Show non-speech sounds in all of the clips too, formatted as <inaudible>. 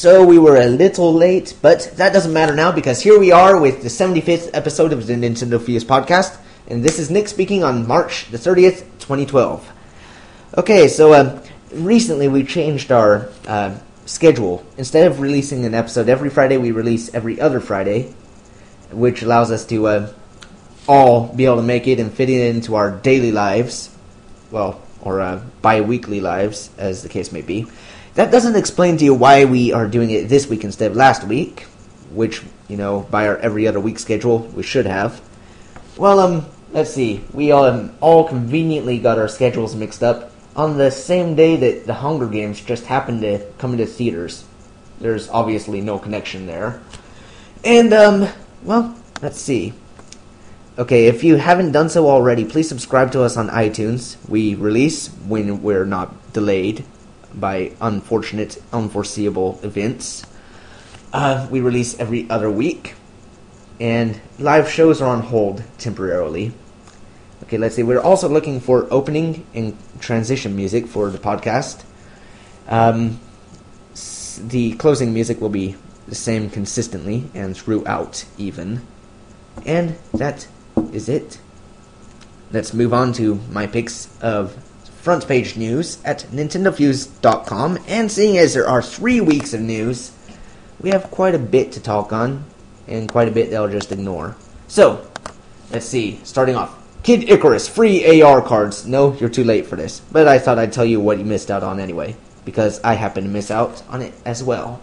So we were a little late, but that doesn't matter now because here we are with the 75th episode of the Nintendo Fuse podcast, and this is Nick speaking on March the 30th, 2012. Okay, so uh, recently we changed our uh, schedule. Instead of releasing an episode every Friday, we release every other Friday, which allows us to uh, all be able to make it and fit it into our daily lives, well, or uh, bi-weekly lives, as the case may be. That doesn't explain to you why we are doing it this week instead of last week, which, you know, by our every other week schedule, we should have. Well, um, let's see. We um, all conveniently got our schedules mixed up on the same day that the Hunger Games just happened to come into theaters. There's obviously no connection there. And, um, well, let's see. Okay, if you haven't done so already, please subscribe to us on iTunes. We release when we're not delayed by unfortunate, unforeseeable events. Uh, we release every other week, and live shows are on hold temporarily. Okay, let's see. We're also looking for opening and transition music for the podcast. Um, the closing music will be the same consistently and throughout, even. And that is it. Let's move on to my picks of front page news at NintendoFuse.com. And seeing as there are three weeks of news, we have quite a bit to talk on, and quite a bit that I'll just ignore. So, let's see. Starting off, Kid Icarus free AR cards. No, you're too late for this, but I thought I'd tell you what you missed out on anyway, because I happen to miss out on it as well.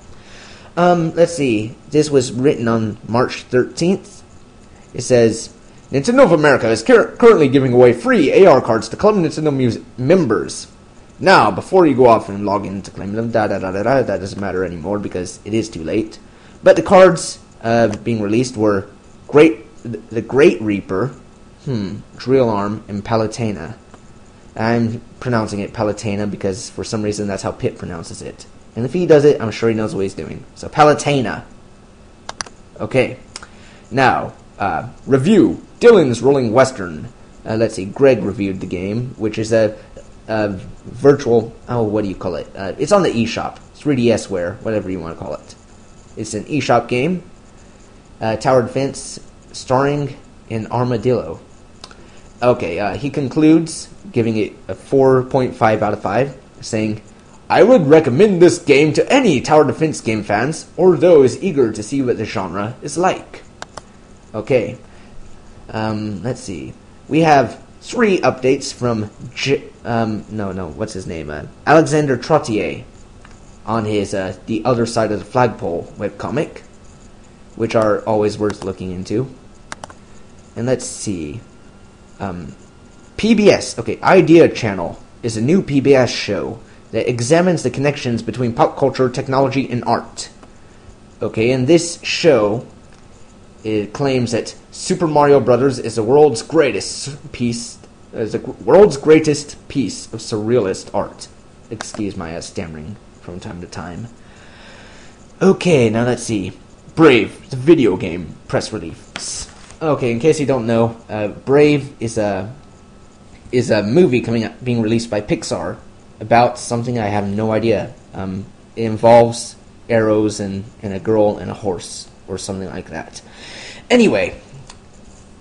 Um, let's see. This was written on March 13th. It says Nintendo of America is cur- currently giving away free AR cards to Club Nintendo members. Now, before you go off and log in to claim them, da da da da da, that doesn't matter anymore because it is too late. But the cards uh, being released were Great, the Great Reaper, hmm, Drill Arm, and Palutena. I'm pronouncing it Palutena because for some reason that's how Pip pronounces it. And if he does it, I'm sure he knows what he's doing. So Palutena. Okay. Now, uh, review Dillon's Rolling Western. Uh, let's see, Greg reviewed the game, which is a, a virtual. Oh, what do you call it? Uh, it's on the eShop, 3DSware, whatever you want to call it. It's an eShop game. Uh, Tower Defense, starring an armadillo. Okay, uh, he concludes, giving it a 4.5 out of 5, saying, I would recommend this game to any tower defense game fans or those eager to see what the genre is like. Okay, um, let's see. We have three updates from J- um, no, no, what's his name? Uh, Alexander Trottier on his uh, The Other Side of the Flagpole webcomic, which are always worth looking into. And let's see. Um, PBS, okay, Idea Channel is a new PBS show that examines the connections between pop culture, technology, and art. Okay, and this show it claims that Super Mario Brothers is the world's greatest piece, is the world's greatest piece of surrealist art. Excuse my uh, stammering from time to time. Okay, now let's see. Brave, the video game press release. Okay, in case you don't know, uh, Brave is a is a movie coming up, being released by Pixar about something I have no idea. Um, it involves arrows and, and a girl and a horse or something like that. Anyway,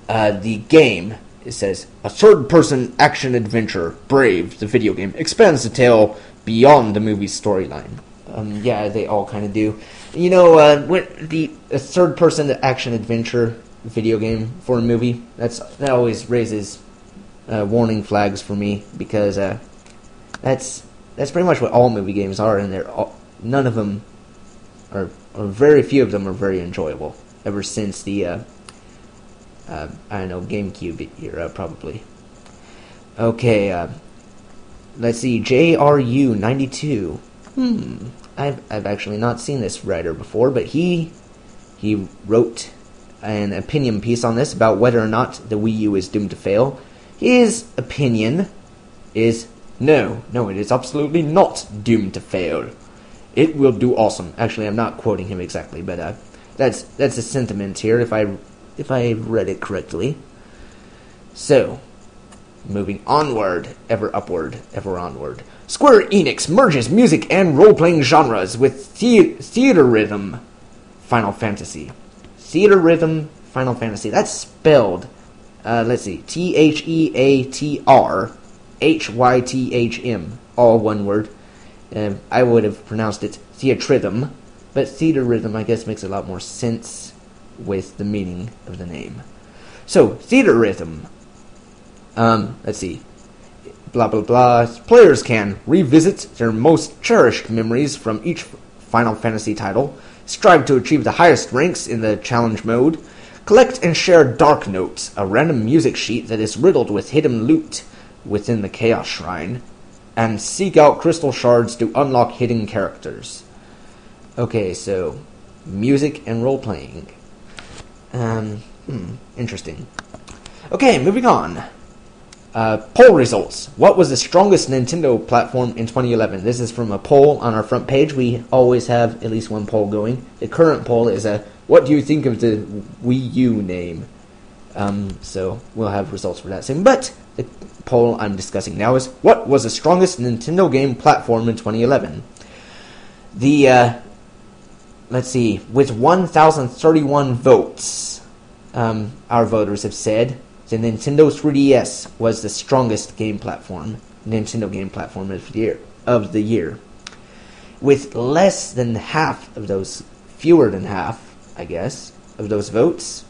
uh, the game it says a third-person action adventure, Brave, the video game, expands the tale beyond the movie's storyline. Um, yeah, they all kind of do. You know, uh, when the a third-person action adventure video game for a movie, that's that always raises uh, warning flags for me because uh, that's that's pretty much what all movie games are, and they're all, none of them are, or very few of them are very enjoyable. Ever since the uh, uh, I don't know GameCube era, probably. Okay, uh, let's see, JRU ninety two. Hmm, I've I've actually not seen this writer before, but he he wrote an opinion piece on this about whether or not the Wii U is doomed to fail. His opinion is no, no, it is absolutely not doomed to fail. It will do awesome. Actually, I'm not quoting him exactly, but uh, that's that's the sentiment here. If I if I read it correctly. So, moving onward, ever upward, ever onward. Square Enix merges music and role playing genres with the- Theatrhythm Final Fantasy. Theater rhythm, Final Fantasy. That's spelled, uh, let's see, T H E A T R H Y T H M, all one word. Um, I would have pronounced it Theatrhythm, but Theatrhythm, I guess, makes a lot more sense with the meaning of the name. So, Theatrhythm. Um, let's see blah blah blah. Players can revisit their most cherished memories from each Final Fantasy title, strive to achieve the highest ranks in the challenge mode, collect and share Dark Notes, a random music sheet that is riddled with hidden loot within the Chaos Shrine, and seek out crystal shards to unlock hidden characters. Okay, so music and role playing. Um, hmm, interesting. Okay, moving on. Uh, poll results. What was the strongest Nintendo platform in 2011? This is from a poll on our front page. We always have at least one poll going. The current poll is a What do you think of the Wii U name? Um, so we'll have results for that soon. But the poll I'm discussing now is What was the strongest Nintendo game platform in 2011? The, uh, let's see, with 1,031 votes, um, our voters have said the Nintendo 3DS was the strongest game platform, Nintendo game platform of the year. Of the year, with less than half of those, fewer than half, I guess, of those votes,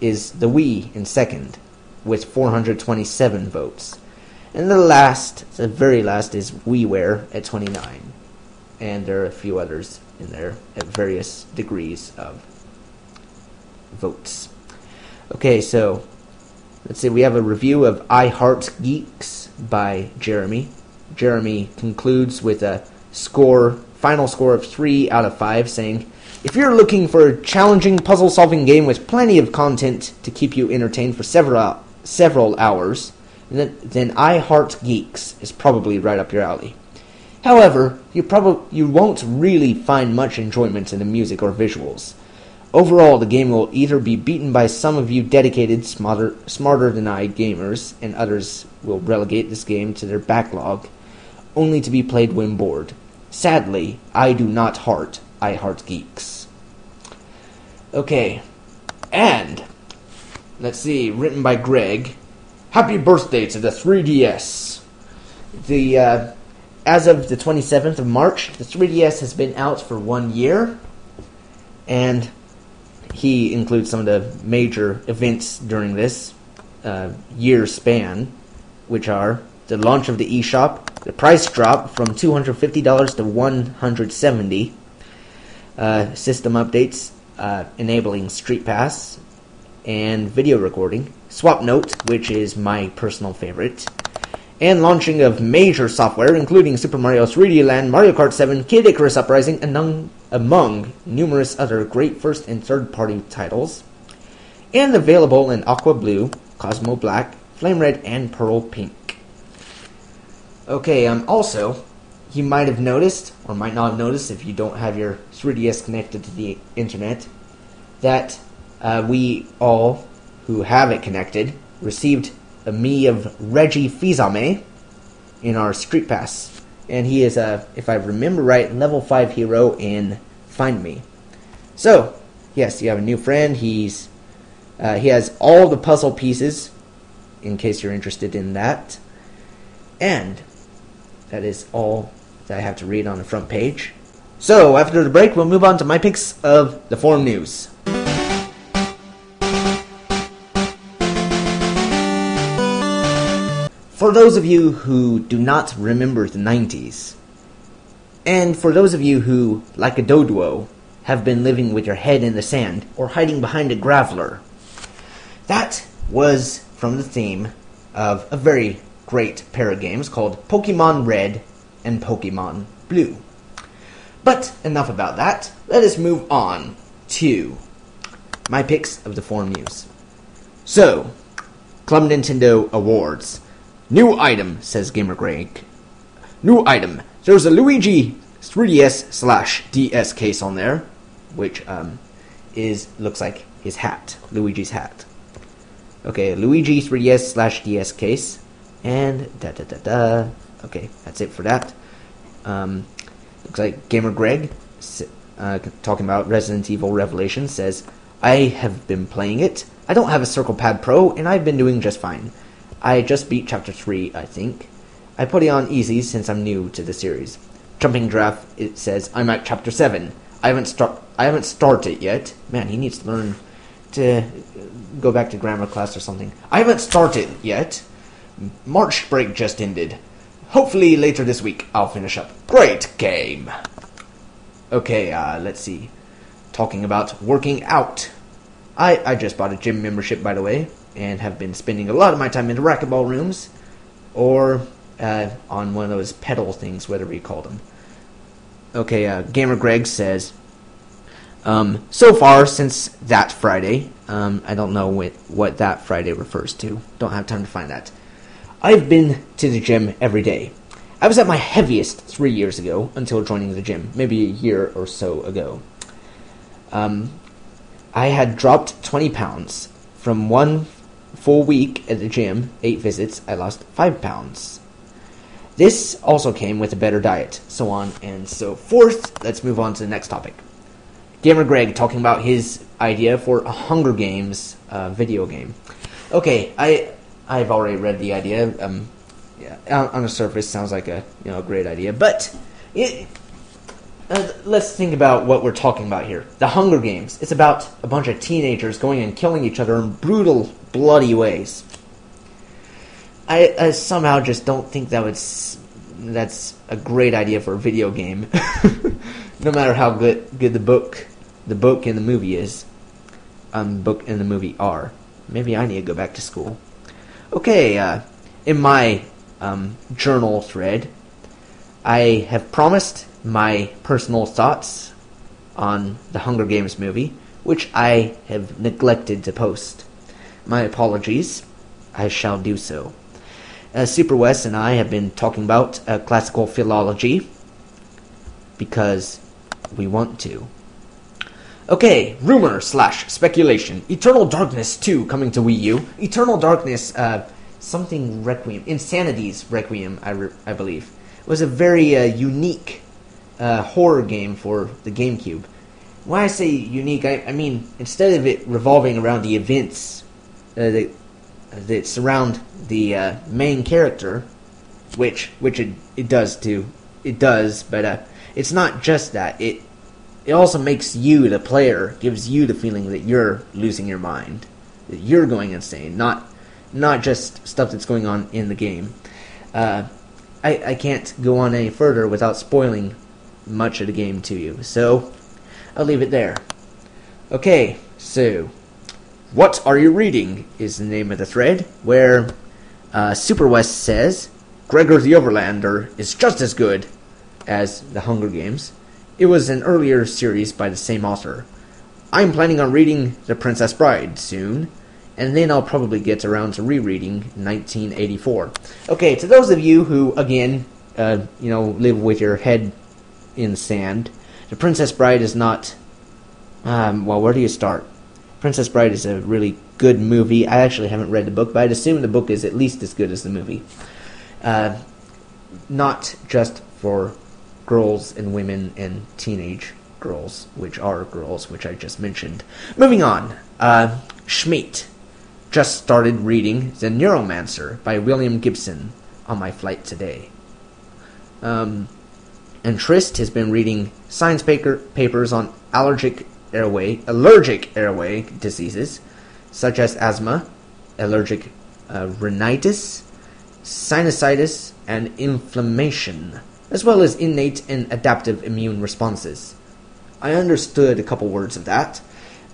is the Wii in second, with 427 votes, and the last, the very last, is WiiWare at 29, and there are a few others in there at various degrees of votes. Okay, so Let's see, we have a review of I Heart Geeks by Jeremy. Jeremy concludes with a score, final score of 3 out of 5, saying, If you're looking for a challenging puzzle solving game with plenty of content to keep you entertained for several, several hours, then, then I Heart Geeks is probably right up your alley. However, you, prob- you won't really find much enjoyment in the music or visuals. Overall, the game will either be beaten by some of you dedicated, smarter, smarter than I gamers, and others will relegate this game to their backlog, only to be played when bored. Sadly, I do not heart, I heart geeks. Okay, and let's see, written by Greg. Happy birthday to the 3DS. The uh, as of the 27th of March, the 3DS has been out for one year, and he includes some of the major events during this uh, year span, which are the launch of the eShop, the price drop from $250 to $170, uh, system updates uh, enabling Street Pass and video recording, Swapnote, which is my personal favorite, and launching of major software, including Super Mario 3D Land, Mario Kart 7, Kid Icarus Uprising, among, among numerous other great first and third party titles, and available in Aqua Blue, Cosmo Black, Flame Red, and Pearl Pink. Okay, um, also, you might have noticed, or might not have noticed if you don't have your 3DS connected to the internet, that uh, we all who have it connected received a Mii of Reggie Fils-Aimé in our Street Pass. And he is a, if I remember right, level 5 hero in Find Mii. So, yes, you have a new friend. He's uh, he has all the puzzle pieces, in case you're interested in that. And that is all that I have to read on the front page. So, after the break, we'll move on to my picks of the forum news. For those of you who do not remember the 90s, and for those of you who, like a Doduo, have been living with your head in the sand or hiding behind a graveler, that was from the theme of a very great pair of games called Pokemon Red and Pokemon Blue. But enough about that. Let us move on to my picks of the forum news. So, Club Nintendo Awards. New item, says Gamer Greg. New item. There's a Luigi 3DS slash DS case on there, which um, is looks like his hat, Luigi's hat. Okay, Luigi 3DS slash DS case, and da da da da. Okay, that's it for that. Um, looks like Gamer Greg, uh, talking about Resident Evil Revelation, says, I have been playing it. I don't have a Circle Pad Pro, and I've been doing just fine. I just beat Chapter 3, I think. I put it on easy since I'm new to the series. Jumping Draft, it says, I'm at Chapter 7. I haven't, start- I haven't started yet. Man, he needs to learn to go back to grammar class or something. I haven't started yet. March break just ended. Hopefully later this week I'll finish up. Great game! Okay, uh, let's see. Talking about working out. I, I just bought a gym membership, by the way, and have been spending a lot of my time in the racquetball rooms or uh, on one of those pedal things, whatever you call them. Okay, uh, Gamer Greg says, um, so far since that Friday, um, I don't know what, what that Friday refers to. Don't have time to find that. I've been to the gym every day. I was at my heaviest three years ago until joining the gym, maybe a year or so ago. Um, I had dropped 20 pounds. From one full week at the gym, eight visits, I lost 5 pounds. This also came with a better diet, so on and so forth. Let's move on to the next topic. Gamer Greg talking about his idea for a Hunger Games uh, video game. Okay, I I've already read the idea. Um, yeah, on, on the surface, sounds like a you know a great idea, but it, uh, let's think about what we're talking about here. The Hunger Games. It's about a bunch of teenagers going and killing each other in brutal, bloody ways. I, I somehow just don't think that would that's a great idea for a video game. <laughs> no matter how good good the book the book and the movie is. Um, book and the movie are. Maybe I need to go back to school. Okay, uh, in my um, journal thread, I have promised my personal thoughts on the Hunger Games movie, which I have neglected to post. My apologies. I shall do so. Uh, Super West and I have been talking about uh, classical philology because we want to. Okay, rumor slash speculation. Eternal Darkness 2 coming to Wii U. Eternal Darkness, uh, something Requiem, Insanity's Requiem, I, re- I believe, it was a very uh, unique uh, horror game for the GameCube. When I say unique, I, I mean instead of it revolving around the events that, that surround the uh, main character, which which it, it does too, it does, but uh, it's not just that. It it also makes you, the player, gives you the feeling that you're losing your mind, that you're going insane, not not just stuff that's going on in the game. Uh, I, I can't go on any further without spoiling much of the game to you, so I'll leave it there. Okay, so what are you reading is the name of the thread, where uh, Super West says Gregor the Overlander is just as good as The Hunger Games. It was an earlier series by the same author. I'm planning on reading The Princess Bride soon, and then I'll probably get around to rereading 1984. Okay, to those of you who, again, uh, you know, live with your head in sand, The Princess Bride is not. Um, well, where do you start? Princess Bride is a really good movie. I actually haven't read the book, but I'd assume the book is at least as good as the movie. Uh, not just for girls and women and teenage girls, which are girls, which I just mentioned. Moving on, uh, Schmidt just started reading The Neuromancer by William Gibson on my flight today. Um, and Trist has been reading science paper, papers on allergic airway, allergic airway diseases, such as asthma, allergic uh, rhinitis, sinusitis, and inflammation as well as innate and adaptive immune responses. I understood a couple words of that.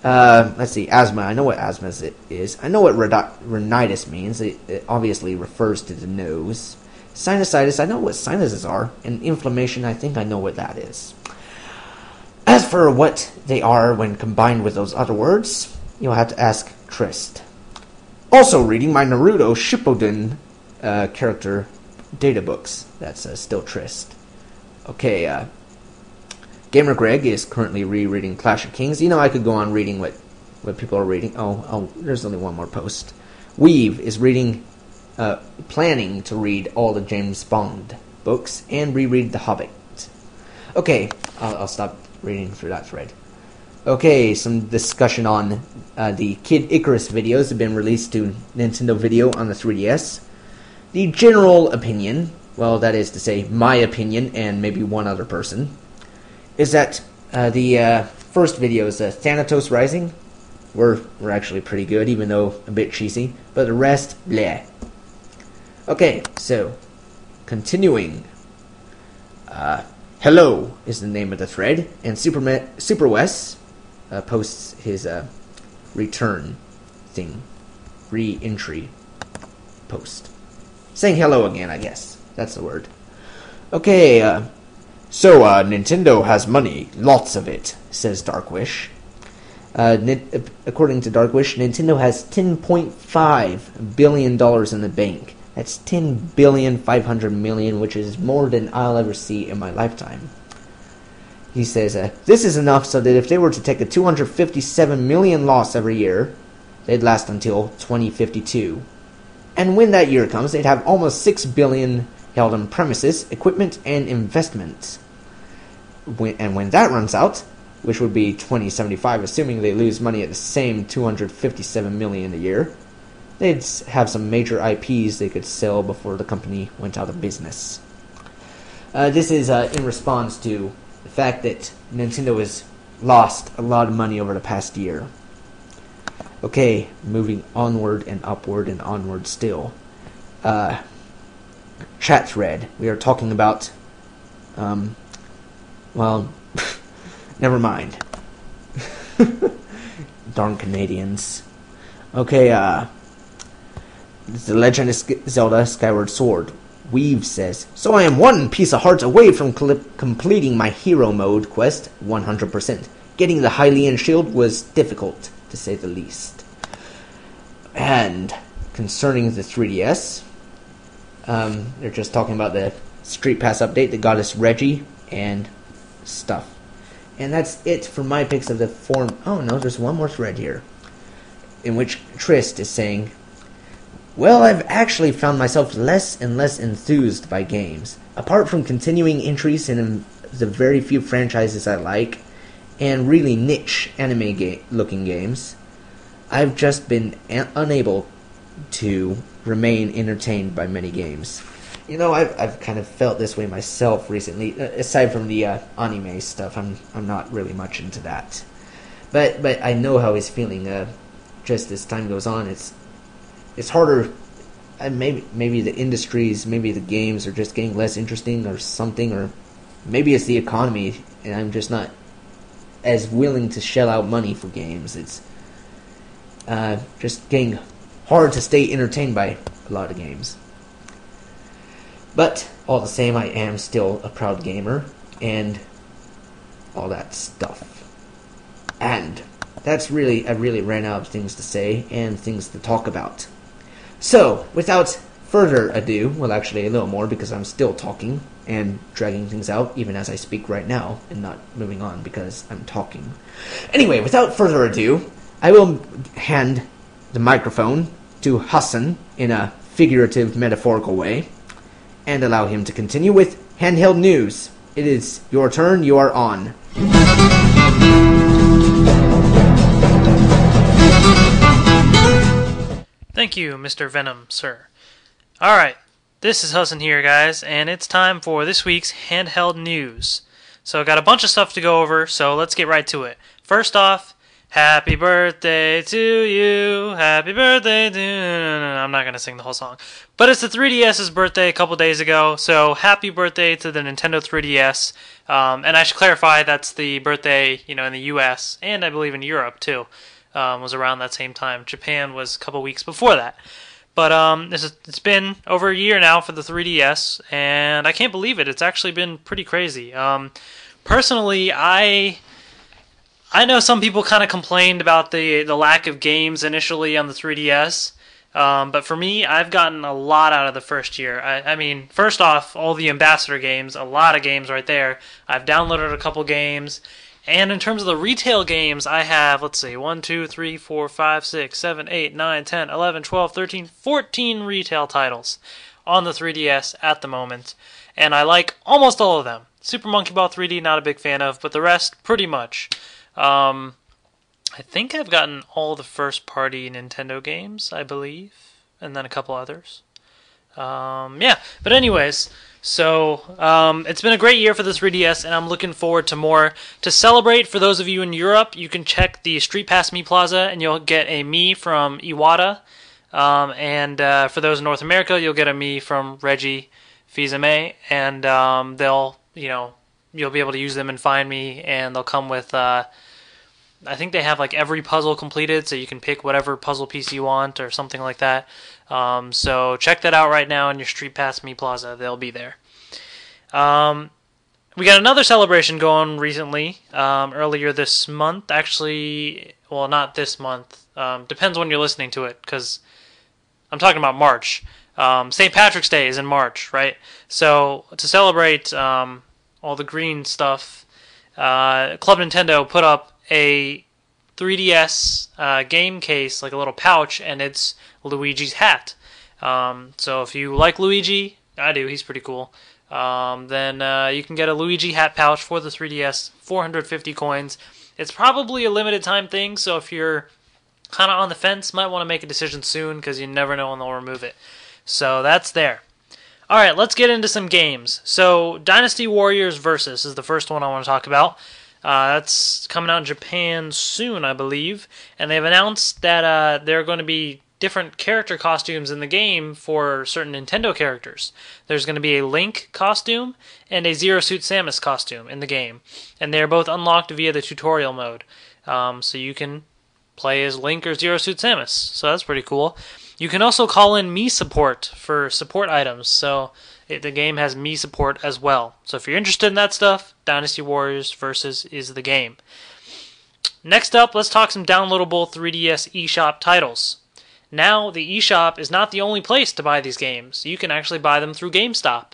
Uh, let's see, asthma. I know what asthma is. I know what rhinitis means. It, it, obviously refers to the nose. Sinusitis, I know what sinuses are. And inflammation, I think I know what that is. As for what they are when combined with those other words, you'll have to ask Trist. Also reading my Naruto Shippuden uh, character data books. That's uh, still Trist. Okay, uh, Gamer Greg is currently rereading Clash of Kings. You know, I could go on reading what, what people are reading. Oh, oh, there's only one more post. Weave is reading uh, planning to read all the James Bond books and reread The Hobbit. Okay, I'll, I'll stop reading through that thread. Okay, some discussion on uh, the Kid Icarus videos have been released to Nintendo Video on the 3DS. The general opinion, well, that is to say, my opinion and maybe one other person, is that uh, the uh, first videos, uh, Thanatos Rising, were, were actually pretty good, even though a bit cheesy, but the rest, bleh. Okay, so, continuing. Uh, Hello is the name of the thread, and Super, Super Wes uh, posts his uh, return thing, re-entry post, saying hello again. I guess that's the word. Okay, uh, so uh, Nintendo has money, lots of it, says Darkwish. Uh, according to Darkwish, Nintendo has 10.5 billion dollars in the bank that's 10 billion 500 million, which is more than I'll ever see in my lifetime. He says, uh, This is enough so that if they were to take a 257 million loss every year, they'd last until 2052. And when that year comes, they'd have almost 6 billion held on premises, equipment, and investments. When, and when that runs out, which would be 2075, assuming they lose money at the same 257 million a year, they'd have some major IPs they could sell before the company went out of business. Uh, this is uh, in response to the fact that Nintendo has lost a lot of money over the past year. Okay, moving onward and upward and onward still. Uh, chat thread. We are talking about. Um, well, <laughs> never mind. <laughs> Darn Canadians. Okay, uh, the Legend of Zelda Skyward Sword. Weave says, So I am one piece of heart away from completing my hero mode quest 100%. Getting the Hylian shield was difficult, to say the least. And concerning the 3DS, um, they're just talking about the Street Pass update that got us Reggie and stuff. And that's it for my picks of the form. Oh no, there's one more thread here. In which Trist is saying, well, I've actually found myself less and less enthused by games. Apart from continuing entries in the very few franchises I like, and really niche anime ga- looking games, I've just been a- unable to remain entertained by many games. You know, I've I've kind of felt this way myself recently. Uh, aside from the uh, anime stuff, I'm I'm not really much into that. But but I know how he's feeling. Uh, just as time goes on, it's it's harder. And maybe maybe the industries, maybe the games are just getting less interesting or something, or maybe it's the economy, and I'm just not as willing to shell out money for games. It's uh, just getting hard to stay entertained by a lot of games. But all the same, I am still a proud gamer and all that stuff. And that's really, I really ran out of things to say and things to talk about. So, without further ado, well, actually, a little more because I'm still talking and dragging things out even as I speak right now and not moving on because I'm talking. Anyway, without further ado, I will hand the microphone to Hassan in a figurative, metaphorical way and allow him to continue with handheld news. It is your turn, you are on. Thank you, Mr. Venom, sir. Alright, this is Hudson here, guys, and it's time for this week's handheld news. So, got a bunch of stuff to go over, so let's get right to it. First off, Happy birthday to you. Happy birthday to. I'm not going to sing the whole song. But it's the 3DS's birthday a couple days ago, so happy birthday to the Nintendo 3DS. Um, and I should clarify that's the birthday, you know, in the US and I believe in Europe too um, was around that same time. Japan was a couple weeks before that. But um, this is, it's been over a year now for the 3DS, and I can't believe it. It's actually been pretty crazy. Um, personally, I I know some people kind of complained about the the lack of games initially on the 3DS. Um, but for me, I've gotten a lot out of the first year. I, I, mean, first off, all the ambassador games, a lot of games right there. I've downloaded a couple games, And in terms of the retail games, I have, let's see, 1, 2, 3, 4, 5, 6, 7, 8, 9, 10, 11, 12, 13, 14 retail titles on the 3DS at the moment. And I like almost all of them. Super Monkey Ball 3D, not a big fan of, but the rest, pretty much. Um, I think I've gotten all the first party Nintendo games, I believe, and then a couple others. Um, yeah, but anyways, so um, it's been a great year for the 3DS, and I'm looking forward to more. To celebrate, for those of you in Europe, you can check the Street Pass Mii Plaza, and you'll get a Mii from Iwata. Um, and uh, for those in North America, you'll get a Mii from Reggie Fils-Aimé, and um, they'll, you know, you'll be able to use them and find Mii, and they'll come with. Uh, I think they have like every puzzle completed, so you can pick whatever puzzle piece you want or something like that. Um, so check that out right now in your Street Pass Mii Plaza. They'll be there. Um, we got another celebration going recently, um, earlier this month. Actually, well, not this month. Um, depends when you're listening to it, because I'm talking about March. Um, St. Patrick's Day is in March, right? So to celebrate um, all the green stuff, uh, Club Nintendo put up a 3DS uh, game case, like a little pouch, and it's Luigi's hat. Um, so if you like Luigi, I do, he's pretty cool. Um, then uh, you can get a Luigi hat pouch for the 3DS, 450 coins. It's probably a limited time thing, so if you're kind of on the fence, might want to make a decision soon because you never know when they'll remove it. So that's there. All right, let's get into some games. So Dynasty Warriors Versus is the first one I want to talk about. Uh, that's coming out in Japan soon, I believe, and they've announced that uh, there are going to be different character costumes in the game for certain Nintendo characters. There's going to be a Link costume and a Zero Suit Samus costume in the game, and they're both unlocked via the tutorial mode. Um, so you can play as Link or Zero Suit Samus. So that's pretty cool. You can also call in Mii support for support items. So it, the game has Mii support as well. So if you're interested in that stuff, Dynasty Warriors Versus is the game. Next up, let's talk some downloadable 3DS eShop titles. Now, the eShop is not the only place to buy these games. You can actually buy them through GameStop.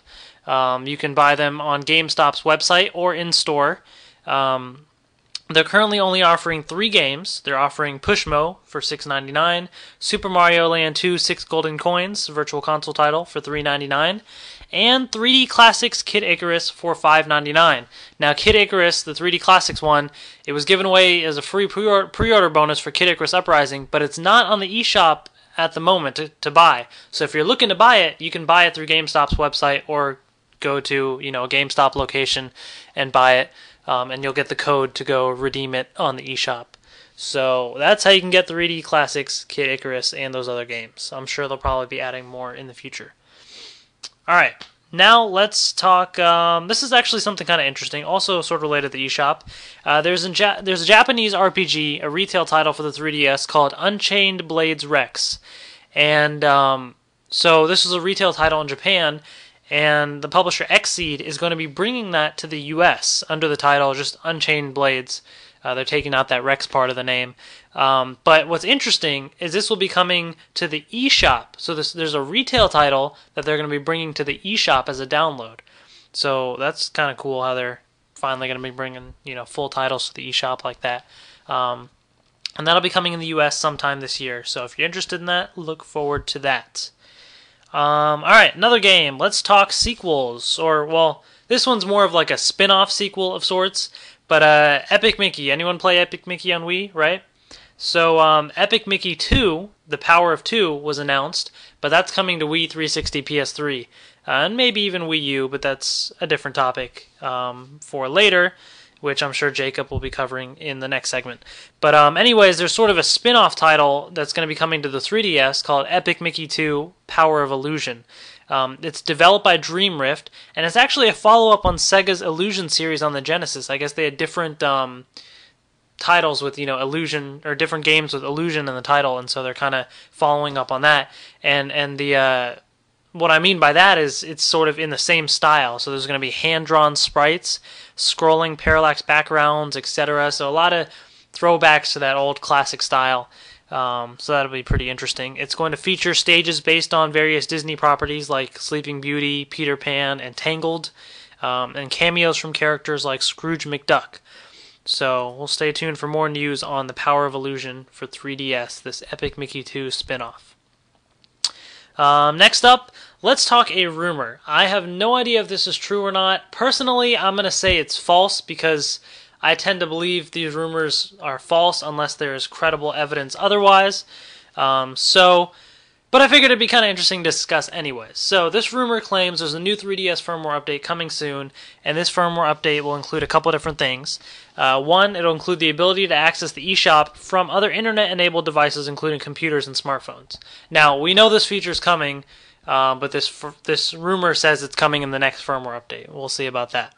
Um, you can buy them on GameStop's website or in store. Um, they're currently only offering three games. They're offering Pushmo for $6.99, Super Mario Land 2 6 Golden Coins, Virtual Console title, for $3.99, and 3D Classics Kid Icarus for $5.99. Now, Kid Icarus, the 3D Classics one, it was given away as a free pre order bonus for Kid Icarus Uprising, but it's not on the eShop at the moment to, to buy. So if you're looking to buy it, you can buy it through GameStop's website or go to you know a GameStop location and buy it um, and you'll get the code to go redeem it on the eShop. So that's how you can get 3D Classics, Kid Icarus, and those other games. I'm sure they'll probably be adding more in the future. All right, now let's talk. Um, this is actually something kind of interesting, also sort of related to the eShop. Uh, there's, a ja- there's a Japanese RPG, a retail title for the 3DS called Unchained Blades Rex. And um, so this is a retail title in Japan, and the publisher Xseed is going to be bringing that to the U.S. under the title just Unchained Blades. Uh, they're taking out that Rex part of the name. Um, but what's interesting is this will be coming to the eShop. So this, there's a retail title that they're going to be bringing to the eShop as a download. So that's kind of cool how they're finally going to be bringing you know full titles to the eShop like that. Um, and that'll be coming in the U.S. sometime this year. So if you're interested in that, look forward to that. Um, all right, another game. Let's talk sequels, or well, this one's more of like a spin-off sequel of sorts. But uh, Epic Mickey. Anyone play Epic Mickey on Wii? Right. So um, Epic Mickey 2, The Power of Two, was announced, but that's coming to Wii 360, PS3, uh, and maybe even Wii U. But that's a different topic um, for later which I'm sure Jacob will be covering in the next segment. But um, anyways, there's sort of a spin-off title that's going to be coming to the 3DS called Epic Mickey 2: Power of Illusion. Um, it's developed by Dream Rift, and it's actually a follow-up on Sega's Illusion series on the Genesis. I guess they had different um, titles with you know illusion or different games with illusion in the title, and so they're kind of following up on that. And and the uh, what I mean by that is it's sort of in the same style. So there's going to be hand drawn sprites, scrolling parallax backgrounds, etc. So a lot of throwbacks to that old classic style. Um, so that'll be pretty interesting. It's going to feature stages based on various Disney properties like Sleeping Beauty, Peter Pan, and Tangled, um, and cameos from characters like Scrooge McDuck. So we'll stay tuned for more news on the Power of Illusion for 3DS, this Epic Mickey 2 spin-off. Um, next up, let's talk a rumor. I have no idea if this is true or not. Personally, I'm going to say it's false because I tend to believe these rumors are false unless there is credible evidence otherwise. Um, so, but I figured it'd be kind of interesting to discuss anyways. So, this rumor claims there's a new 3DS firmware update coming soon, and this firmware update will include a couple different things. Uh, one, it'll include the ability to access the eShop from other internet enabled devices, including computers and smartphones. Now, we know this feature is coming, uh, but this, this rumor says it's coming in the next firmware update. We'll see about that.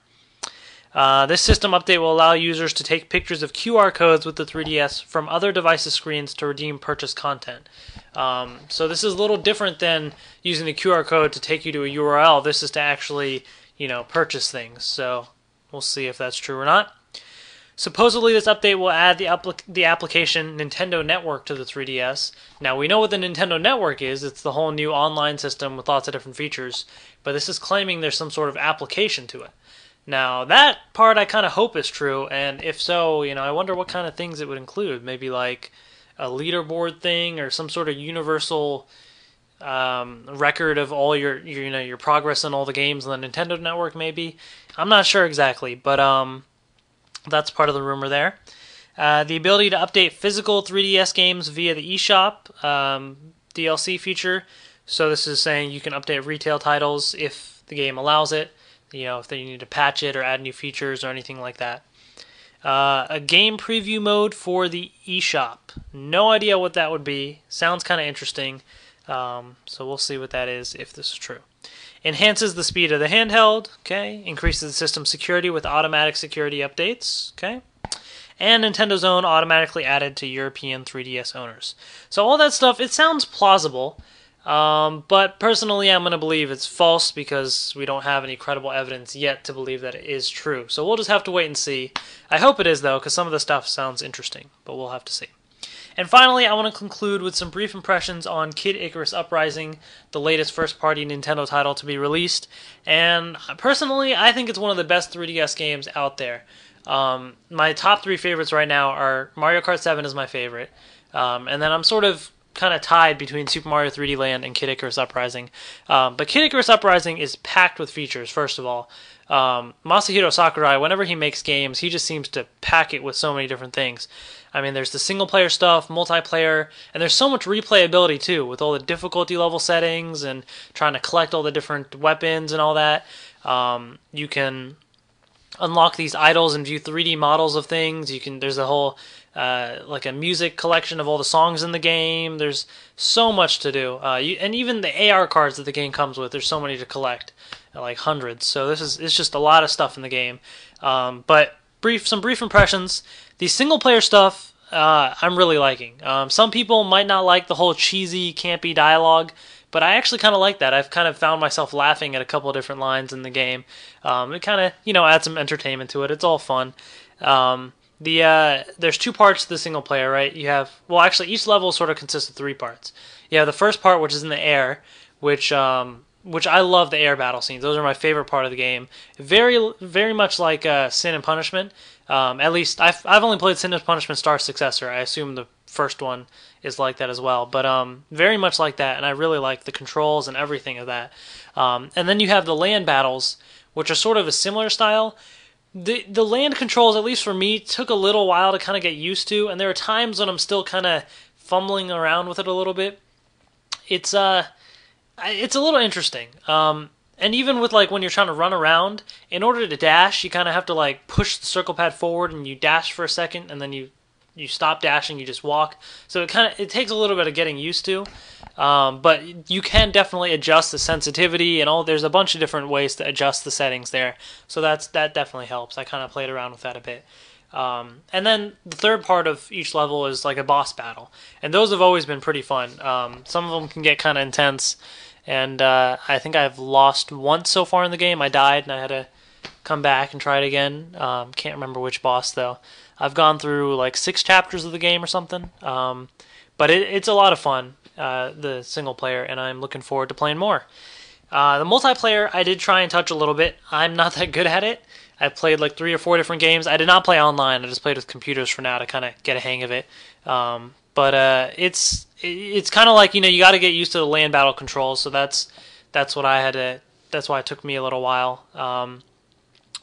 Uh, this system update will allow users to take pictures of QR codes with the 3DS from other devices' screens to redeem purchase content. Um, so this is a little different than using the QR code to take you to a URL. This is to actually, you know, purchase things. So we'll see if that's true or not. Supposedly, this update will add the, the application Nintendo Network to the 3DS. Now, we know what the Nintendo Network is. It's the whole new online system with lots of different features. But this is claiming there's some sort of application to it. Now, that part I kind of hope is true, and if so, you know, I wonder what kind of things it would include. Maybe like a leaderboard thing or some sort of universal um, record of all your, your, you know your progress in all the games on the Nintendo Network. Maybe I'm not sure exactly, but um, that's part of the rumor there. Uh, the ability to update physical 3DS games via the eShop um, DLC feature. So this is saying you can update retail titles if the game allows it you know, if they need to patch it or add new features or anything like that. Uh, a game preview mode for the eShop. No idea what that would be. Sounds kind of interesting. Um, so we'll see what that is if this is true. Enhances the speed of the handheld. Okay. Increases the system security with automatic security updates. Okay. And Nintendo Zone automatically added to European 3DS owners. So all that stuff, it sounds plausible. Um, but personally, I'm going to believe it's false because we don't have any credible evidence yet to believe that it is true. So we'll just have to wait and see. I hope it is, though, because some of the stuff sounds interesting, but we'll have to see. And finally, I want to conclude with some brief impressions on Kid Icarus Uprising, the latest first party Nintendo title to be released. And personally, I think it's one of the best 3DS games out there. Um, my top three favorites right now are Mario Kart 7 is my favorite. Um, and then I'm sort of kind of tied between Super Mario 3D Land and Kid Icarus Uprising. Um, but Kid Icarus Uprising is packed with features, first of all. Um, Masahiro Sakurai, whenever he makes games, he just seems to pack it with so many different things. I mean, there's the single player stuff, multiplayer, and there's so much replayability too, with all the difficulty level settings and trying to collect all the different weapons and all that. Um, you can unlock these idols and view 3D models of things. You can there's a whole uh, like a music collection of all the songs in the game. There's so much to do, uh, you, and even the AR cards that the game comes with. There's so many to collect, like hundreds. So this is it's just a lot of stuff in the game. Um, but brief some brief impressions. The single player stuff uh, I'm really liking. Um, some people might not like the whole cheesy, campy dialogue. But I actually kind of like that. I've kind of found myself laughing at a couple different lines in the game. Um, it kind of, you know, adds some entertainment to it. It's all fun. Um, the uh, there's two parts to the single player, right? You have well, actually, each level sort of consists of three parts. You have the first part, which is in the air, which um, which I love the air battle scenes. Those are my favorite part of the game. Very very much like uh, Sin and Punishment. Um, at least I've I've only played Sin and Punishment Star Successor. I assume the first one is like that as well. But um, very much like that, and I really like the controls and everything of that. Um, and then you have the land battles, which are sort of a similar style the the land controls, at least for me, took a little while to kind of get used to, and there are times when I'm still kind of fumbling around with it a little bit. It's uh, it's a little interesting. Um, and even with like when you're trying to run around, in order to dash, you kind of have to like push the circle pad forward, and you dash for a second, and then you you stop dashing, you just walk. So it kind of it takes a little bit of getting used to. Um, but you can definitely adjust the sensitivity and all. There's a bunch of different ways to adjust the settings there. So that's that definitely helps. I kind of played around with that a bit. Um, and then the third part of each level is like a boss battle, and those have always been pretty fun. Um, some of them can get kind of intense, and uh, I think I've lost once so far in the game. I died and I had to come back and try it again. Um, can't remember which boss though. I've gone through like six chapters of the game or something. Um, but it, it's a lot of fun uh, the single player, and I'm looking forward to playing more. Uh, the multiplayer, I did try and touch a little bit. I'm not that good at it. I played like three or four different games. I did not play online. I just played with computers for now to kind of get a hang of it. Um, but uh, it's it's kind of like you know you got to get used to the land battle controls. So that's that's what I had to. That's why it took me a little while. Um,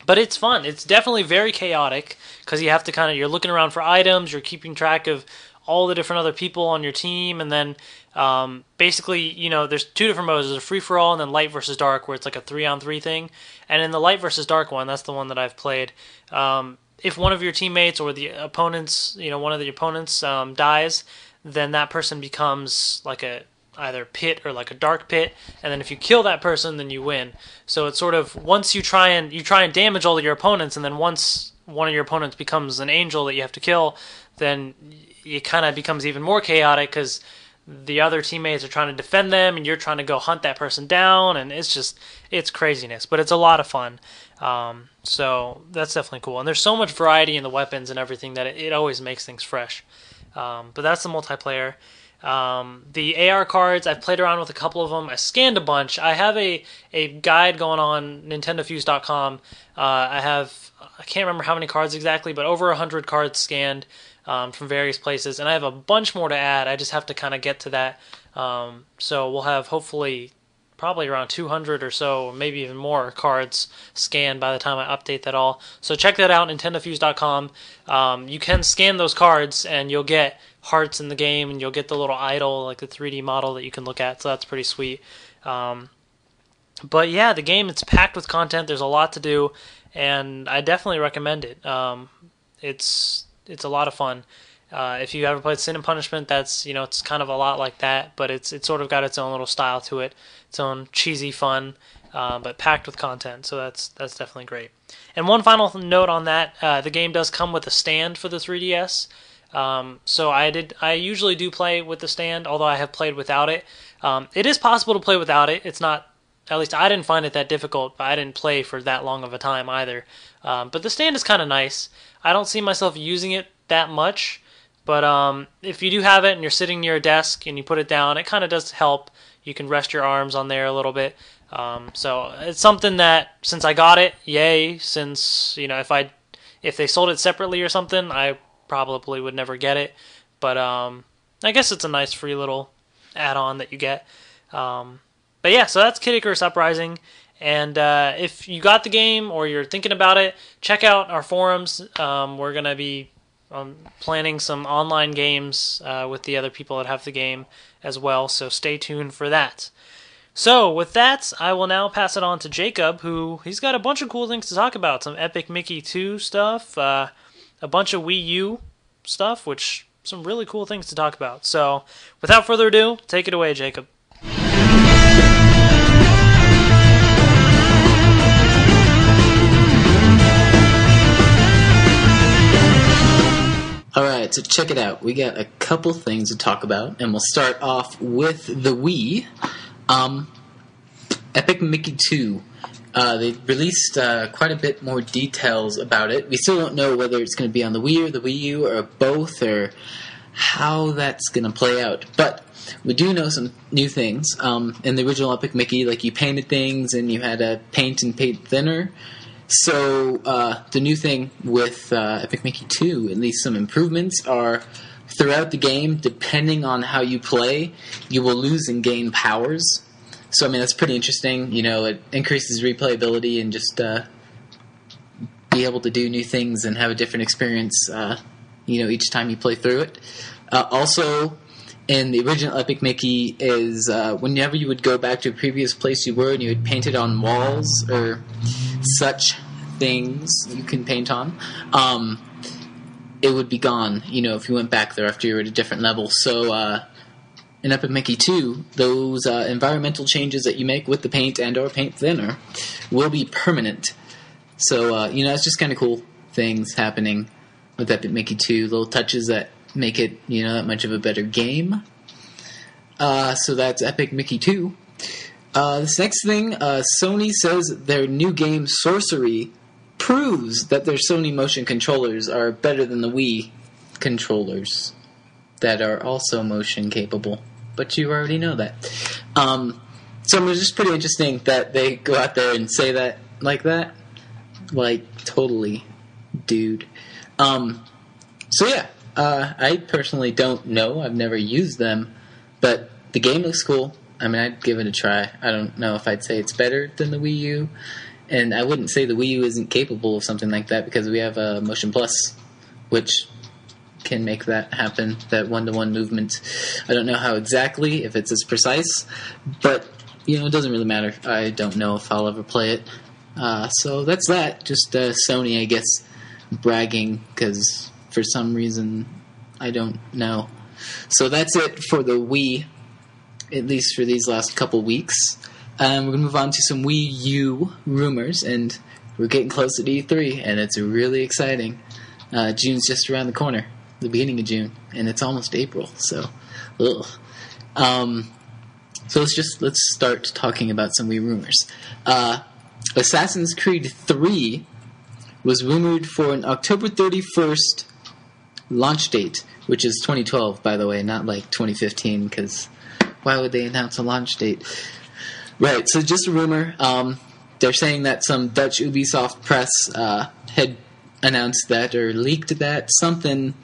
but it's fun. It's definitely very chaotic because you have to kind of you're looking around for items. You're keeping track of all the different other people on your team, and then um, basically, you know, there's two different modes. There's a free for all and then light versus dark, where it's like a three on three thing. And in the light versus dark one, that's the one that I've played. Um, if one of your teammates or the opponents, you know, one of the opponents um, dies, then that person becomes like a either pit or like a dark pit and then if you kill that person then you win so it's sort of once you try and you try and damage all of your opponents and then once one of your opponents becomes an angel that you have to kill then it kind of becomes even more chaotic because the other teammates are trying to defend them and you're trying to go hunt that person down and it's just it's craziness but it's a lot of fun um, so that's definitely cool and there's so much variety in the weapons and everything that it, it always makes things fresh um, but that's the multiplayer um, the AR cards, I've played around with a couple of them. I scanned a bunch. I have a, a guide going on NintendoFuse.com. Uh, I have, I can't remember how many cards exactly, but over 100 cards scanned um, from various places, and I have a bunch more to add. I just have to kind of get to that. Um, so we'll have hopefully probably around 200 or so, maybe even more cards scanned by the time I update that all. So check that out, NintendoFuse.com. Um, you can scan those cards, and you'll get hearts in the game, and you'll get the little idol, like the 3D model that you can look at. So that's pretty sweet. Um, but yeah, the game it's packed with content. There's a lot to do, and I definitely recommend it. Um, it's it's a lot of fun. Uh, if you ever played Sin and Punishment, that's you know it's kind of a lot like that, but it's it's sort of got its own little style to it, its own cheesy fun, uh, but packed with content. So that's that's definitely great. And one final note on that: uh, the game does come with a stand for the 3DS. Um, so I did. I usually do play with the stand, although I have played without it. Um, it is possible to play without it. It's not. At least I didn't find it that difficult, but I didn't play for that long of a time either. Um, but the stand is kind of nice. I don't see myself using it that much, but um, if you do have it and you're sitting near a desk and you put it down, it kind of does help. You can rest your arms on there a little bit. Um, so it's something that since I got it, yay! Since you know if I if they sold it separately or something, I probably would never get it. But um, I guess it's a nice free little add-on that you get. Um, but yeah, so that's Kid Icarus Uprising. And uh, if you got the game or you're thinking about it, check out our forums. Um, we're going to be um, planning some online games uh, with the other people that have the game as well, so stay tuned for that. So, with that, I will now pass it on to Jacob, who he's got a bunch of cool things to talk about. Some Epic Mickey 2 stuff, uh, a bunch of Wii U stuff, which some really cool things to talk about. So, without further ado, take it away, Jacob. All right, so check it out. We got a couple things to talk about, and we'll start off with the Wii. Um, Epic Mickey 2. Uh, they released uh, quite a bit more details about it. We still don't know whether it's going to be on the Wii or the Wii U or both or how that's going to play out. But we do know some new things. Um, in the original Epic Mickey, like you painted things and you had a paint and paint thinner. So uh, the new thing with uh, Epic Mickey 2, at least some improvements, are throughout the game, depending on how you play, you will lose and gain powers. So I mean that's pretty interesting. You know, it increases replayability and just uh, be able to do new things and have a different experience. Uh, you know, each time you play through it. Uh, also, in the original Epic Mickey, is uh, whenever you would go back to a previous place you were and you had painted on walls or such things you can paint on. Um, it would be gone, you know, if you went back there after you were at a different level. So, uh, in Epic Mickey 2, those uh, environmental changes that you make with the paint and or paint thinner will be permanent. So, uh, you know, it's just kind of cool things happening with Epic Mickey 2, little touches that make it, you know, that much of a better game. Uh, so that's Epic Mickey 2. Uh, this next thing, uh, Sony says their new game Sorcery proves that their Sony motion controllers are better than the Wii controllers that are also motion capable. But you already know that. Um, so was just pretty interesting that they go out there and say that like that. like totally, dude. Um, so yeah, uh, I personally don't know. I've never used them, but the game looks cool. I mean, I'd give it a try. I don't know if I'd say it's better than the Wii U, and I wouldn't say the Wii U isn't capable of something like that because we have a uh, Motion Plus, which can make that happen. That one-to-one movement. I don't know how exactly if it's as precise, but you know, it doesn't really matter. I don't know if I'll ever play it. Uh, so that's that. Just uh, Sony, I guess, bragging because for some reason I don't know. So that's it for the Wii, at least for these last couple weeks. Um, we're gonna move on to some Wii U rumors, and we're getting close to E3, and it's really exciting. Uh, June's just around the corner, the beginning of June, and it's almost April. So. Um, so let's just let's start talking about some Wii rumors. Uh, Assassin's Creed 3 was rumored for an October 31st launch date, which is 2012, by the way, not like 2015, because why would they announce a launch date? Right, so just a rumor. Um, they're saying that some Dutch Ubisoft press uh, had announced that or leaked that, something.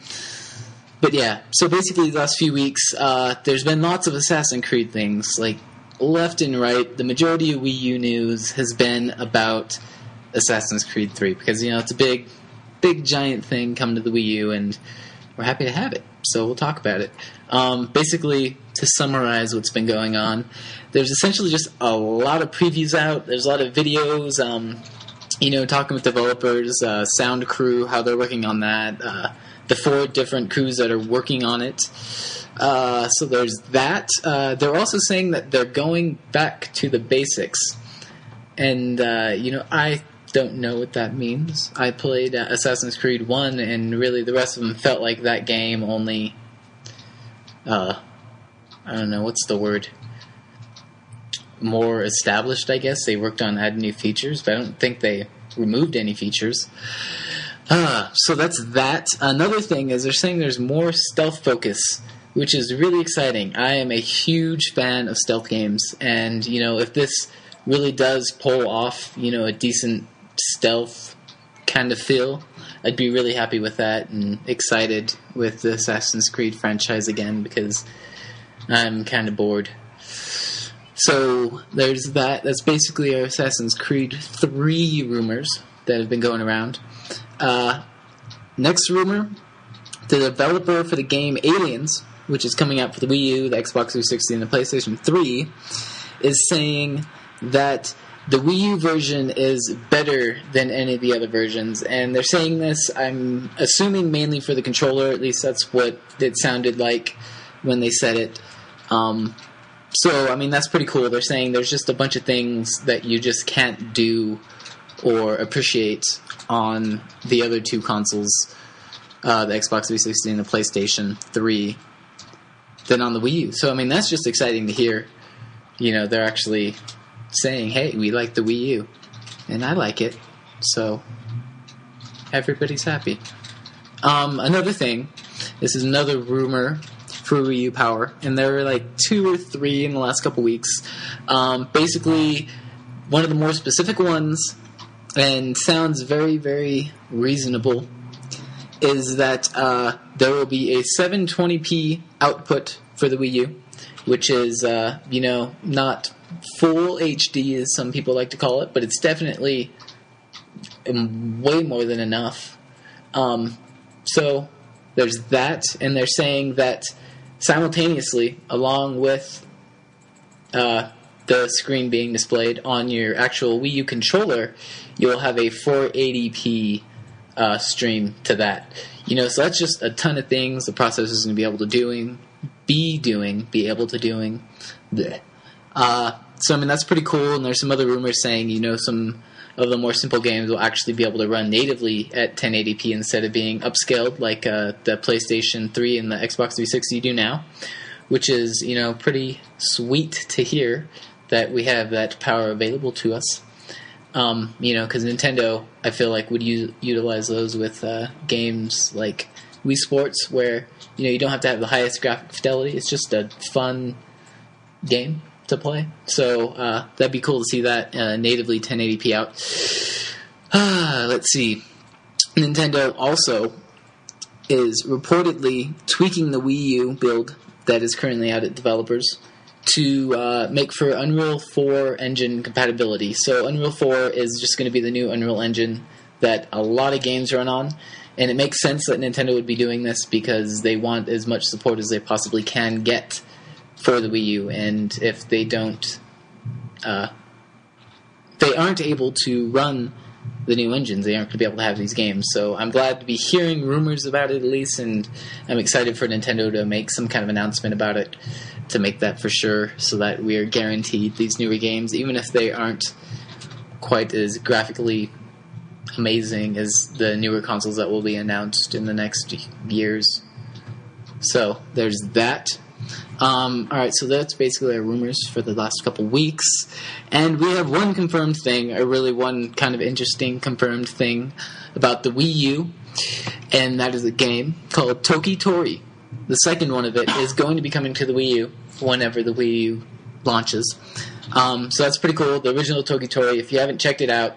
But yeah, so basically, the last few weeks, uh, there's been lots of Assassin's Creed things, like left and right. The majority of Wii U news has been about Assassin's Creed 3 because, you know, it's a big big giant thing come to the Wii U, and we're happy to have it. So we'll talk about it. Um, basically, to summarize what's been going on, there's essentially just a lot of previews out. There's a lot of videos. Um, you know, talking with developers, uh, sound crew, how they're working on that. Uh, the four different crews that are working on it. Uh, so there's that. Uh, they're also saying that they're going back to the basics. And, uh, you know, I don't know what that means. I played Assassin's Creed 1, and really the rest of them felt like that game, only. Uh, I don't know, what's the word? More established, I guess. They worked on adding new features, but I don't think they removed any features. Uh, so that's that. Another thing is they're saying there's more stealth focus, which is really exciting. I am a huge fan of stealth games, and, you know, if this really does pull off, you know, a decent stealth kind of feel. I'd be really happy with that and excited with the Assassin's Creed franchise again because I'm kind of bored. So there's that. That's basically our Assassin's Creed 3 rumors that have been going around. Uh, next rumor the developer for the game Aliens, which is coming out for the Wii U, the Xbox 360, and the PlayStation 3, is saying that the Wii U version is better than any of the other versions, and they're saying this. I'm assuming mainly for the controller. At least that's what it sounded like when they said it. Um, so I mean that's pretty cool. They're saying there's just a bunch of things that you just can't do or appreciate on the other two consoles, uh, the Xbox 360 and the PlayStation 3, than on the Wii U. So I mean that's just exciting to hear. You know they're actually saying, "Hey, we like the Wii U," and I like it, so everybody's happy. Um, another thing, this is another rumor for Wii U Power, and there were like two or three in the last couple weeks. Um, basically, one of the more specific ones, and sounds very, very reasonable, is that uh, there will be a 720p output for the Wii U, which is, uh, you know, not full HD, as some people like to call it, but it's definitely way more than enough. Um, so there's that, and they're saying that simultaneously, along with uh, the screen being displayed on your actual Wii U controller, you'll have a 480p uh, stream to that. You know, so that's just a ton of things the processor is going to be able to doing, be doing, be able to doing. Uh, so I mean that's pretty cool. And there's some other rumors saying you know some of the more simple games will actually be able to run natively at 1080p instead of being upscaled like uh, the PlayStation 3 and the Xbox 360 do now, which is you know pretty sweet to hear that we have that power available to us. Um, you know, because Nintendo, I feel like would utilize those with uh, games like Wii Sports, where you know you don't have to have the highest graphic fidelity. It's just a fun game to play. So uh, that'd be cool to see that uh, natively 1080p out. Uh, <sighs> let's see. Nintendo also is reportedly tweaking the Wii U build that is currently out at developers to uh, make for Unreal 4 engine compatibility. So Unreal 4 is just going to be the new Unreal Engine that a lot of games run on. And it makes sense that Nintendo would be doing this because they want as much support as they possibly can get for the Wii U. And if they don't, uh, they aren't able to run the new engines, they aren't going to be able to have these games. So I'm glad to be hearing rumors about it at least, and I'm excited for Nintendo to make some kind of announcement about it to make that for sure, so that we are guaranteed these newer games, even if they aren't quite as graphically amazing as the newer consoles that will be announced in the next years. So there's that. Um, all right, so that's basically our rumors for the last couple weeks, and we have one confirmed thing, or really one kind of interesting confirmed thing about the Wii U, and that is a game called Toki Tori. The second one of it is going to be coming to the Wii U whenever the Wii U launches. Um, so that's pretty cool. The original Toki Tori, if you haven't checked it out,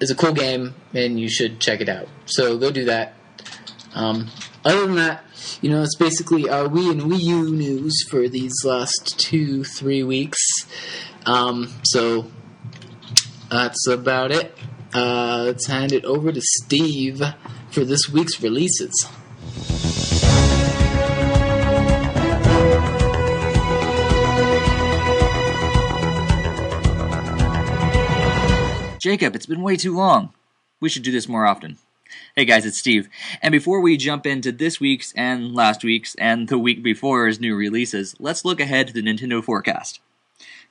is a cool game, and you should check it out. So go do that. Um, other than that, you know, it's basically our Wii and Wii U news for these last two, three weeks. Um, so that's about it. Uh, let's hand it over to Steve for this week's releases. Jacob, it's been way too long. We should do this more often. Hey guys, it's Steve. And before we jump into this week's and last week's and the week before's new releases, let's look ahead to the Nintendo forecast.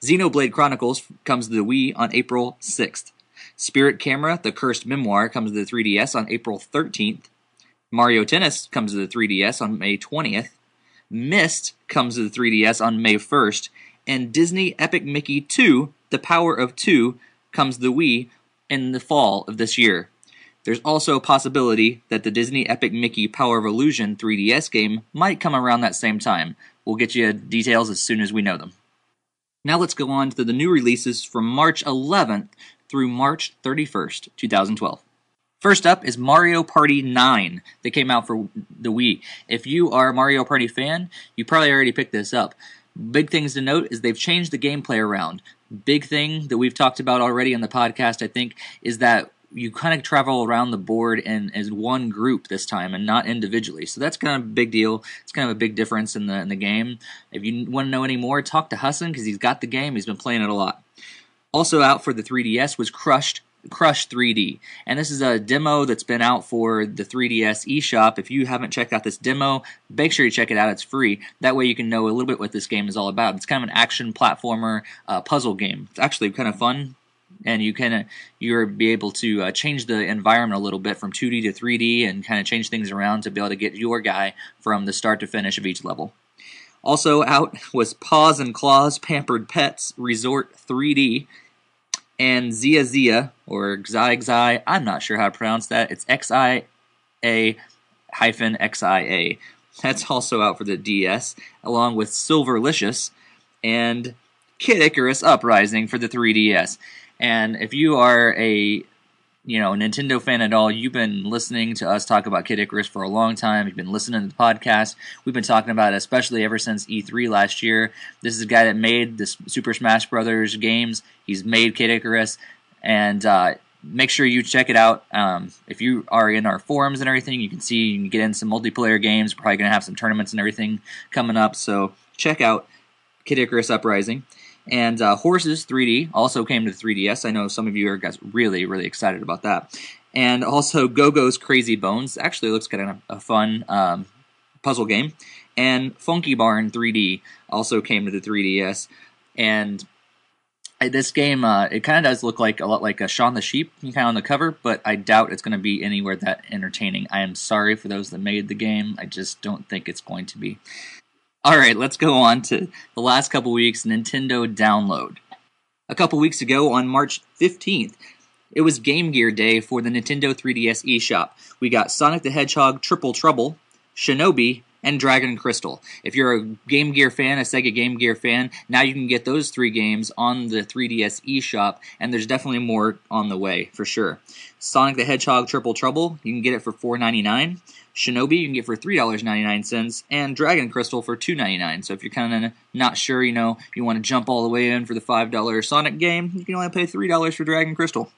Xenoblade Chronicles comes to the Wii on April 6th. Spirit Camera, The Cursed Memoir comes to the 3DS on April 13th. Mario Tennis comes to the 3DS on May 20th. Myst comes to the 3DS on May 1st. And Disney Epic Mickey 2, The Power of Two, comes to the Wii in the fall of this year. There's also a possibility that the Disney Epic Mickey Power of Illusion 3DS game might come around that same time. We'll get you details as soon as we know them. Now let's go on to the new releases from March 11th through March 31st, 2012. First up is Mario Party 9 that came out for the Wii. If you are a Mario Party fan, you probably already picked this up. Big things to note is they've changed the gameplay around. Big thing that we've talked about already on the podcast, I think, is that you kind of travel around the board and as one group this time and not individually. So that's kind of a big deal. It's kind of a big difference in the in the game. If you want to know any more, talk to Hassan because he's got the game. He's been playing it a lot. Also out for the 3DS was Crushed Crush 3D. And this is a demo that's been out for the 3DS eShop. If you haven't checked out this demo, make sure you check it out. It's free. That way you can know a little bit what this game is all about. It's kind of an action platformer uh, puzzle game. It's actually kind of fun. And you of you're be able to uh, change the environment a little bit from 2D to 3D and kind of change things around to be able to get your guy from the start to finish of each level. Also out was Paws and Claws Pampered Pets Resort 3D and Zia Zia or Xi Xi. I'm not sure how to pronounce that. It's X I A hyphen X I A. That's also out for the DS, along with Silverlicious and Kid Icarus Uprising for the 3DS. And if you are a you know Nintendo fan at all, you've been listening to us talk about Kid Icarus for a long time. You've been listening to the podcast. We've been talking about it, especially ever since E3 last year. This is a guy that made the Super Smash Brothers games. He's made Kid Icarus, and uh, make sure you check it out. Um, if you are in our forums and everything, you can see you can get in some multiplayer games. Probably going to have some tournaments and everything coming up. So check out Kid Icarus Uprising. And uh, Horses 3D also came to the 3DS. I know some of you are guys really, really excited about that. And also Go-Go's Crazy Bones actually looks kind of a fun um, puzzle game. And Funky Barn 3D also came to the 3DS. And this game, uh, it kind of does look like a lot like a Shaun the Sheep kind of on the cover, but I doubt it's going to be anywhere that entertaining. I am sorry for those that made the game. I just don't think it's going to be. All right, let's go on to the last couple weeks Nintendo download. A couple weeks ago, on March 15th, it was Game Gear Day for the Nintendo 3DS eShop. We got Sonic the Hedgehog Triple Trouble, Shinobi, and Dragon Crystal. If you're a Game Gear fan, a Sega Game Gear fan, now you can get those three games on the 3DS eShop, and there's definitely more on the way for sure. Sonic the Hedgehog Triple Trouble, you can get it for $4.99. Shinobi you can get for $3.99 and Dragon Crystal for $2.99. So if you're kind of not sure, you know, you want to jump all the way in for the $5 Sonic game, you can only pay $3 for Dragon Crystal.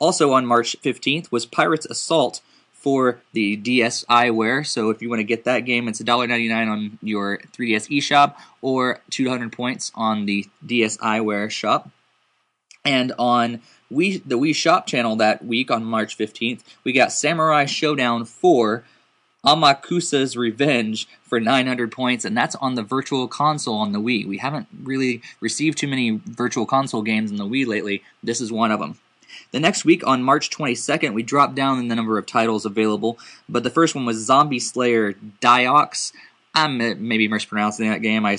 Also on March 15th was Pirates Assault for the DSiWare. So if you want to get that game, it's $1.99 on your 3DS eShop or 200 points on the DSiWare shop. And on we the Wii Shop channel that week on March 15th, we got Samurai Shodown 4 Amakusa's Revenge for 900 points, and that's on the Virtual Console on the Wii. We haven't really received too many Virtual Console games on the Wii lately. This is one of them. The next week, on March 22nd, we dropped down in the number of titles available, but the first one was Zombie Slayer Diox. I'm uh, maybe mispronouncing that game. I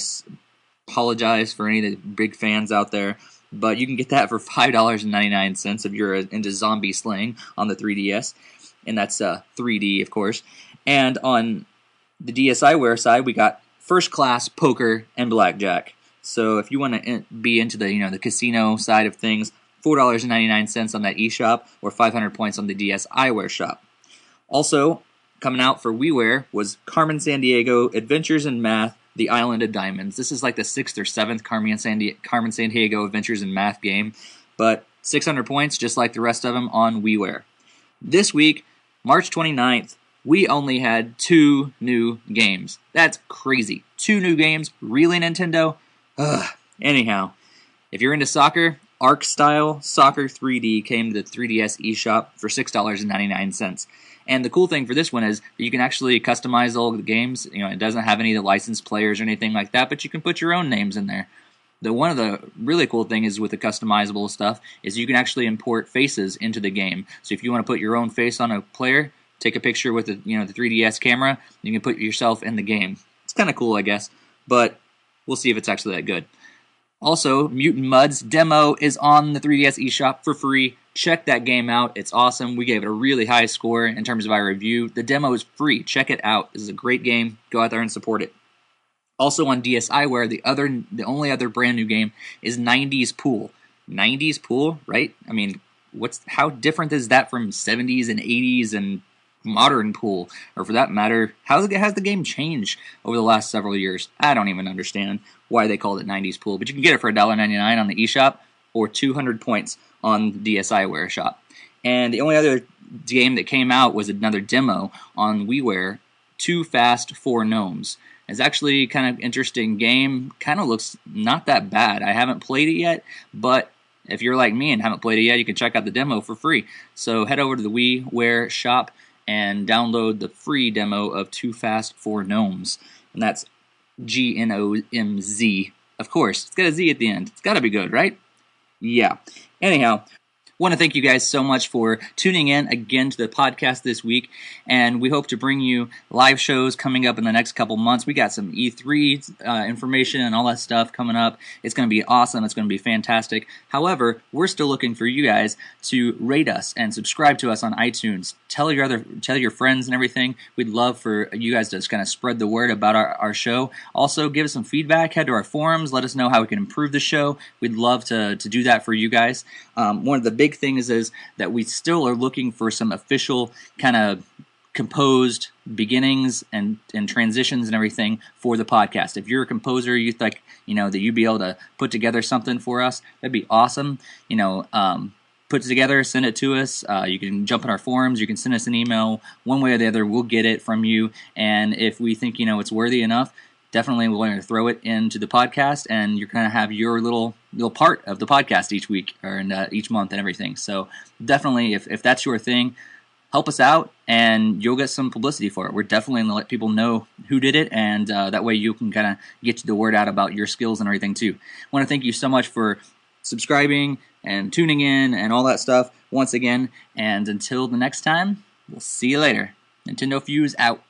apologize for any of the big fans out there but you can get that for <laughs> five dollars and ninety nine cents if you're into zombie slaying on the 3ds, and that's uh, 3D of course. And on the DSiWare side, we got first class poker and blackjack. So if you want to be into the you know the casino side of things, four dollars and ninety nine cents on that eShop or five hundred points on the DSiWare shop. Also coming out for WiiWare was Carmen Sandiego Adventures in Math the Island of Diamonds. This is like the sixth or seventh Carmen San, Carmen Sandiego Adventures in Math game, but 600 points just like the rest of them on WiiWare. This week, March 29th, we only had two new games. That's crazy. Two new games? Really, Nintendo? Ugh. Anyhow, if you're into soccer, Arc Style Soccer 3D came to the 3DS eShop for $6.99. And the cool thing for this one is you can actually customize all the games. You know, it doesn't have any of the licensed players or anything like that, but you can put your own names in there. The one of the really cool thing is with the customizable stuff is you can actually import faces into the game. So if you want to put your own face on a player, take a picture with the you know the 3DS camera, you can put yourself in the game. It's kind of cool, I guess, but we'll see if it's actually that good. Also, Mutant Mudds demo is on the 3DS eShop for free. Check that game out. It's awesome. We gave it a really high score in terms of our review. The demo is free. Check it out. This is a great game. Go out there and support it. Also on DSiWare, the other the only other brand new game is 90s Pool. 90s Pool, right? I mean, what's how different is that from 70s and 80s and modern pool, or for that matter, how has the game changed over the last several years? I don't even understand why they called it 90s pool, but you can get it for $1.99 on the eShop or 200 points on DSiWare shop. And the only other game that came out was another demo on WiiWare, Too Fast for Gnomz. It's actually kind of interesting game. Kind of looks not that bad. I haven't played it yet, but if you're like me and haven't played it yet, you can check out the demo for free. So head over to the WiiWare shop and download the free demo of Too Fast for Gnomz. And that's G N O M Z. Of course, it's got a Z at the end. It's got to be good, right? Yeah. Anyhow, want to thank you guys so much for tuning in again to the podcast this week and we hope to bring you live shows coming up in the next couple months. We got some e3 uh, information and all that stuff coming up. It's going to be awesome. It's going to be fantastic. However we're still looking for you guys to rate us and subscribe to us on itunes. Tell your other tell your friends and everything. We'd love for you guys to just kind of spread the word about our, our show. Also give us some feedback. Head to our forums. Let us know how we can improve the show. We'd love to, to do that for you guys. Um, one of the big things is that we still are looking for some official kind of composed beginnings and, and transitions and everything for the podcast. If you're a composer, you think you know that you'd be able to put together something for us, that'd be awesome. You know, um, put it together, send it to us. Uh, you can jump in our forums. You can send us an email. One way or the other, we'll get it from you. And if we think you know it's worthy enough, definitely we're going to throw it into the podcast, and you're going to have your little little part of the podcast each week or in, uh, each month and everything. So definitely, if if that's your thing, help us out, and you'll get some publicity for it. We're definitely going to let people know who did it, and uh, that way you can kind of get the word out about your skills and everything too. I want to thank you so much for subscribing and tuning in and all that stuff once again. And until the next time, we'll see you later. Nintendo Fuse out.